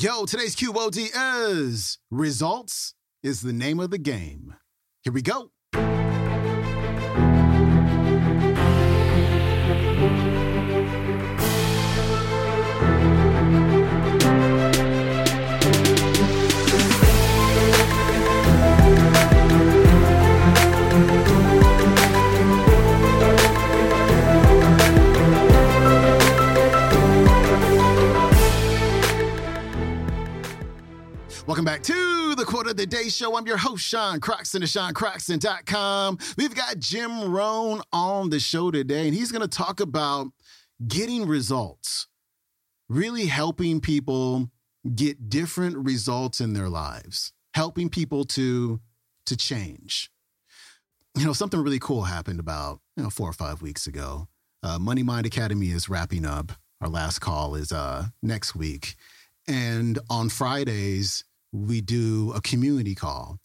Yo, today's QOD is results is the name of the game. Here we go. The Day Show. I'm your host, Sean Croxton of SeanCroxton.com. We've got Jim Rohn on the show today, and he's going to talk about getting results, really helping people get different results in their lives, helping people to, to change. You know, something really cool happened about, you know, four or five weeks ago. Uh, Money Mind Academy is wrapping up. Our last call is uh, next week. And on Fridays, we do a community call.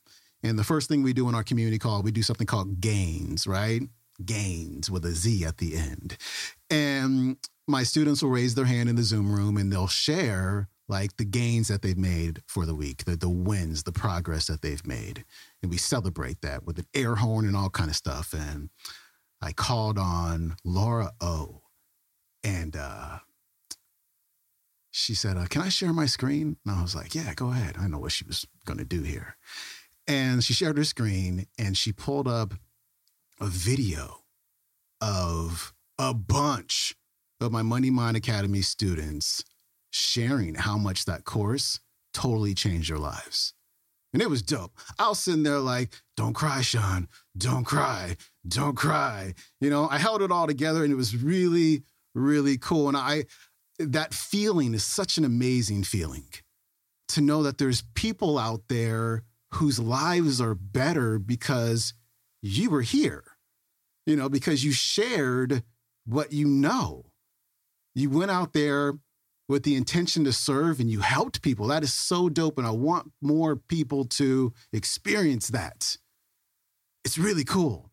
And the first thing we do in our community call, we do something called gains, right? Gains with a Z at the end. And my students will raise their hand in the Zoom room and they'll share like the gains that they've made for the week, the, the wins, the progress that they've made. And we celebrate that with an air horn and all kind of stuff. And I called on Laura O. And uh, she said, uh, Can I share my screen? And I was like, Yeah, go ahead. I know what she was going to do here. And she shared her screen and she pulled up a video of a bunch of my Money Mind Academy students sharing how much that course totally changed their lives. And it was dope. I was sitting there like, don't cry, Sean. Don't cry. Don't cry. You know, I held it all together and it was really, really cool. And I, that feeling is such an amazing feeling to know that there's people out there whose lives are better because you were here, you know, because you shared what you know. You went out there with the intention to serve and you helped people. That is so dope. And I want more people to experience that. It's really cool.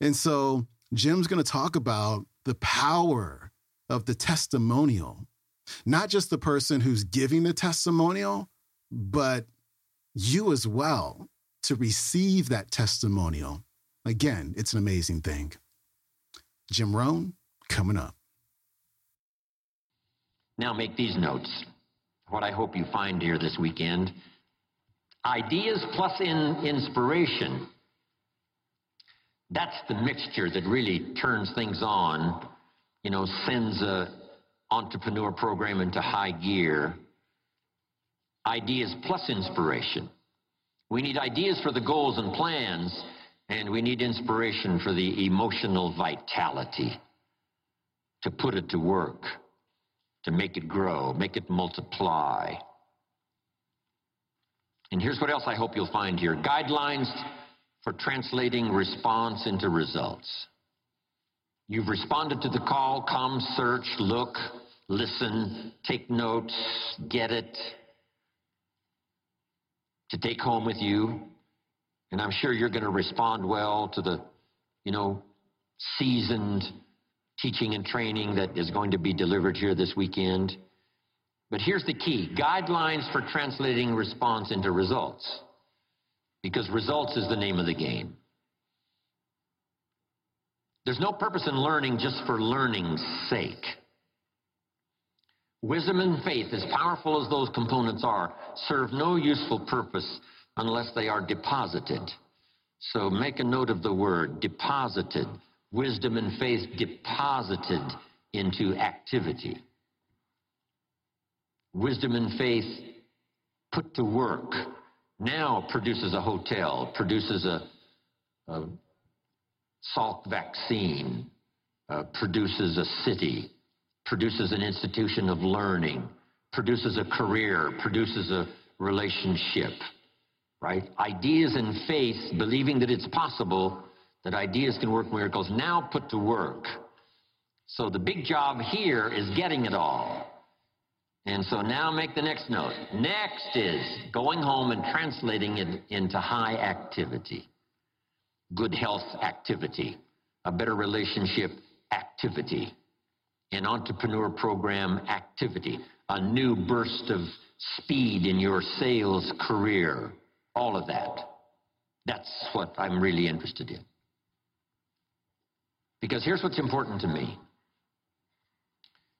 And so Jim's going to talk about the power of the testimonial, not just the person who's giving the testimonial, but you as well to receive that testimonial. Again, it's an amazing thing. Jim Rohn coming up. Now make these notes. What I hope you find here this weekend ideas plus in inspiration. That's the mixture that really turns things on you know, sends a entrepreneur program into high gear. Ideas plus inspiration. We need ideas for the goals and plans, and we need inspiration for the emotional vitality to put it to work, to make it grow, make it multiply. And here's what else I hope you'll find here guidelines for translating response into results. You've responded to the call, come, search, look, listen, take notes, get it, to take home with you. And I'm sure you're going to respond well to the, you know, seasoned teaching and training that is going to be delivered here this weekend. But here's the key guidelines for translating response into results. Because results is the name of the game. There's no purpose in learning just for learning's sake. Wisdom and faith, as powerful as those components are, serve no useful purpose unless they are deposited. So make a note of the word deposited. Wisdom and faith deposited into activity. Wisdom and faith put to work now produces a hotel, produces a, a Salk vaccine uh, produces a city, produces an institution of learning, produces a career, produces a relationship, right? Ideas and faith, believing that it's possible that ideas can work miracles, now put to work. So the big job here is getting it all. And so now make the next note. Next is going home and translating it into high activity good health activity, a better relationship activity, an entrepreneur program activity, a new burst of speed in your sales career, all of that. That's what I'm really interested in. Because here's what's important to me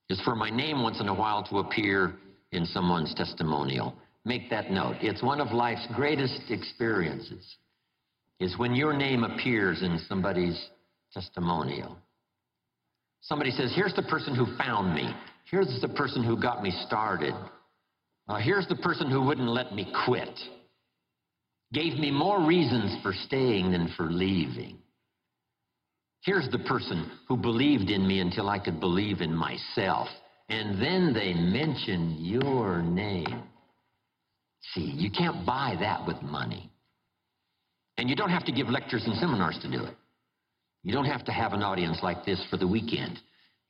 is for my name once in a while to appear in someone's testimonial. Make that note. It's one of life's greatest experiences is when your name appears in somebody's testimonial. Somebody says, here's the person who found me. Here's the person who got me started. Uh, here's the person who wouldn't let me quit. Gave me more reasons for staying than for leaving. Here's the person who believed in me until I could believe in myself. And then they mention your name. See, you can't buy that with money. And you don't have to give lectures and seminars to do it. You don't have to have an audience like this for the weekend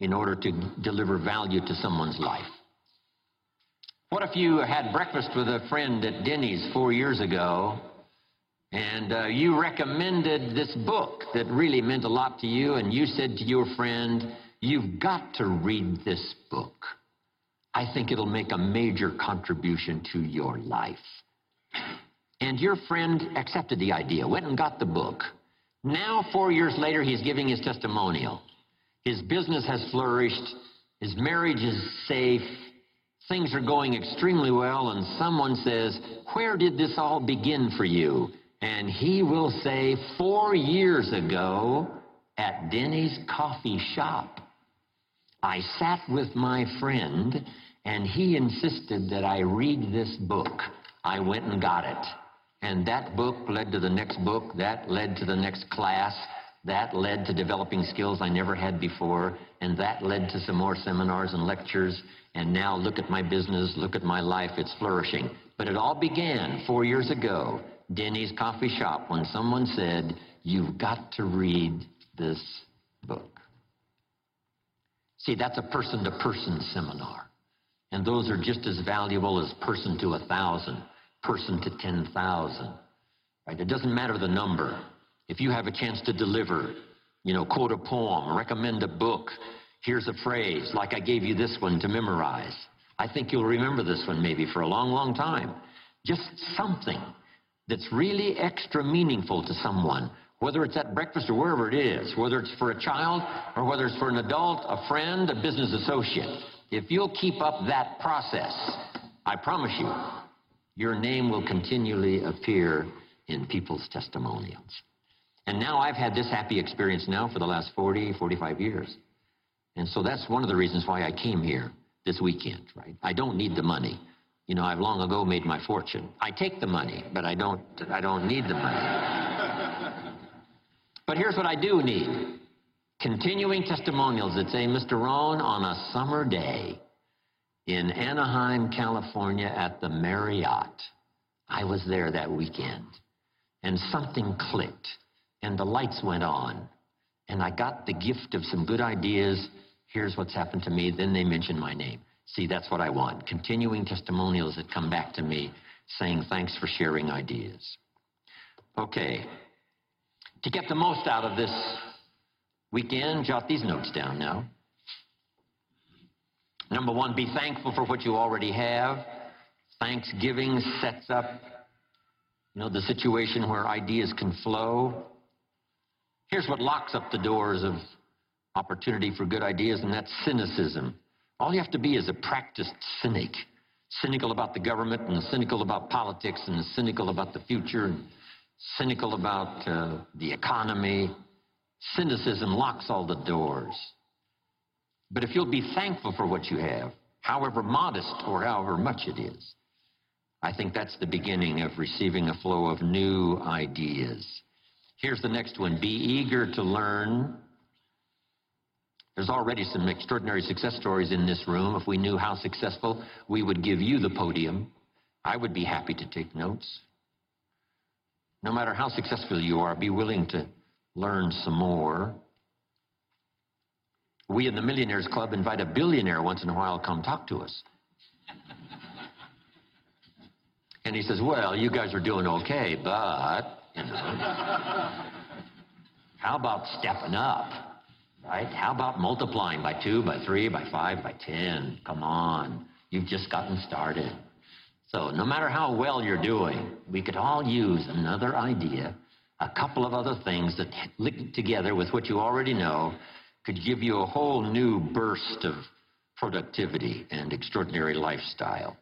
in order to deliver value to someone's life. What if you had breakfast with a friend at Denny's four years ago and uh, you recommended this book that really meant a lot to you, and you said to your friend, You've got to read this book. I think it'll make a major contribution to your life. And your friend accepted the idea, went and got the book. Now, four years later, he's giving his testimonial. His business has flourished, his marriage is safe, things are going extremely well, and someone says, Where did this all begin for you? And he will say, Four years ago at Denny's coffee shop, I sat with my friend and he insisted that I read this book. I went and got it. And that book led to the next book, that led to the next class, that led to developing skills I never had before, and that led to some more seminars and lectures. And now look at my business, look at my life, it's flourishing. But it all began four years ago Denny's coffee shop when someone said, You've got to read this book. See, that's a person to person seminar. And those are just as valuable as person to a thousand, person to 10,000. Right? It doesn't matter the number. If you have a chance to deliver, you know, quote a poem, recommend a book, here's a phrase, like I gave you this one to memorize. I think you'll remember this one maybe for a long, long time. Just something that's really extra meaningful to someone, whether it's at breakfast or wherever it is, whether it's for a child or whether it's for an adult, a friend, a business associate. If you'll keep up that process, I promise you, your name will continually appear in people's testimonials. And now I've had this happy experience now for the last 40, 45 years. And so that's one of the reasons why I came here this weekend, right? I don't need the money. You know, I've long ago made my fortune. I take the money, but I don't, I don't need the money. but here's what I do need. Continuing testimonials that say, Mr. Rohn, on a summer day in Anaheim, California at the Marriott, I was there that weekend, and something clicked, and the lights went on, and I got the gift of some good ideas. Here's what's happened to me. Then they mentioned my name. See, that's what I want. Continuing testimonials that come back to me saying thanks for sharing ideas. Okay. To get the most out of this weekend, jot these notes down now. Number one, be thankful for what you already have. Thanksgiving sets up, you know, the situation where ideas can flow. Here's what locks up the doors of opportunity for good ideas, and that's cynicism. All you have to be is a practiced cynic. Cynical about the government and cynical about politics and cynical about the future and cynical about uh, the economy. Cynicism locks all the doors. But if you'll be thankful for what you have, however modest or however much it is, I think that's the beginning of receiving a flow of new ideas. Here's the next one be eager to learn there's already some extraordinary success stories in this room. If we knew how successful, we would give you the podium. I would be happy to take notes. No matter how successful you are, be willing to learn some more. We in the Millionaires Club invite a billionaire once in a while to come talk to us. And he says, Well, you guys are doing okay, but, you know, how about stepping up? right? How about multiplying by two, by three, by five, by ten? Come on. You've just gotten started. So, no matter how well you're doing, we could all use another idea, a couple of other things that linked together with what you already know could give you a whole new burst of productivity and extraordinary lifestyle.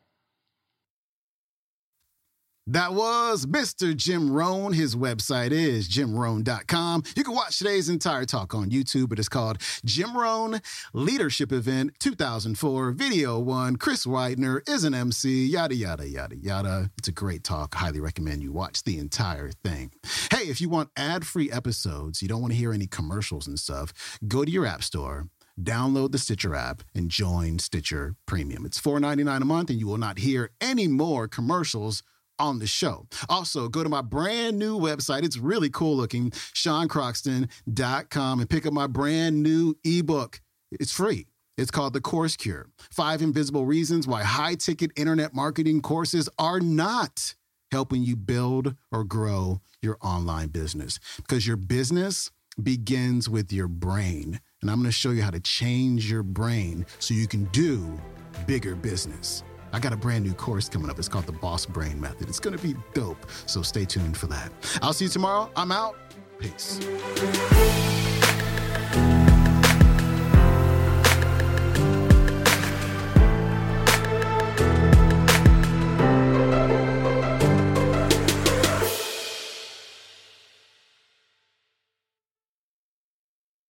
That was Mr. Jim Rohn. His website is jimrohn.com. You can watch today's entire talk on YouTube. It is called Jim Rohn Leadership Event 2004, Video 1. Chris Widener is an MC, yada, yada, yada, yada. It's a great talk. Highly recommend you watch the entire thing. Hey, if you want ad free episodes, you don't want to hear any commercials and stuff, go to your app store download the Stitcher app and join Stitcher Premium. It's $4.99 a month, and you will not hear any more commercials on the show. Also, go to my brand new website. It's really cool looking, seancroxton.com, and pick up my brand new ebook. It's free. It's called The Course Cure Five Invisible Reasons Why High Ticket Internet Marketing Courses Are Not Helping You Build or Grow Your Online Business. Because your business begins with your brain. And I'm going to show you how to change your brain so you can do bigger business. I got a brand new course coming up. It's called the Boss Brain Method. It's going to be dope. So stay tuned for that. I'll see you tomorrow. I'm out. Peace.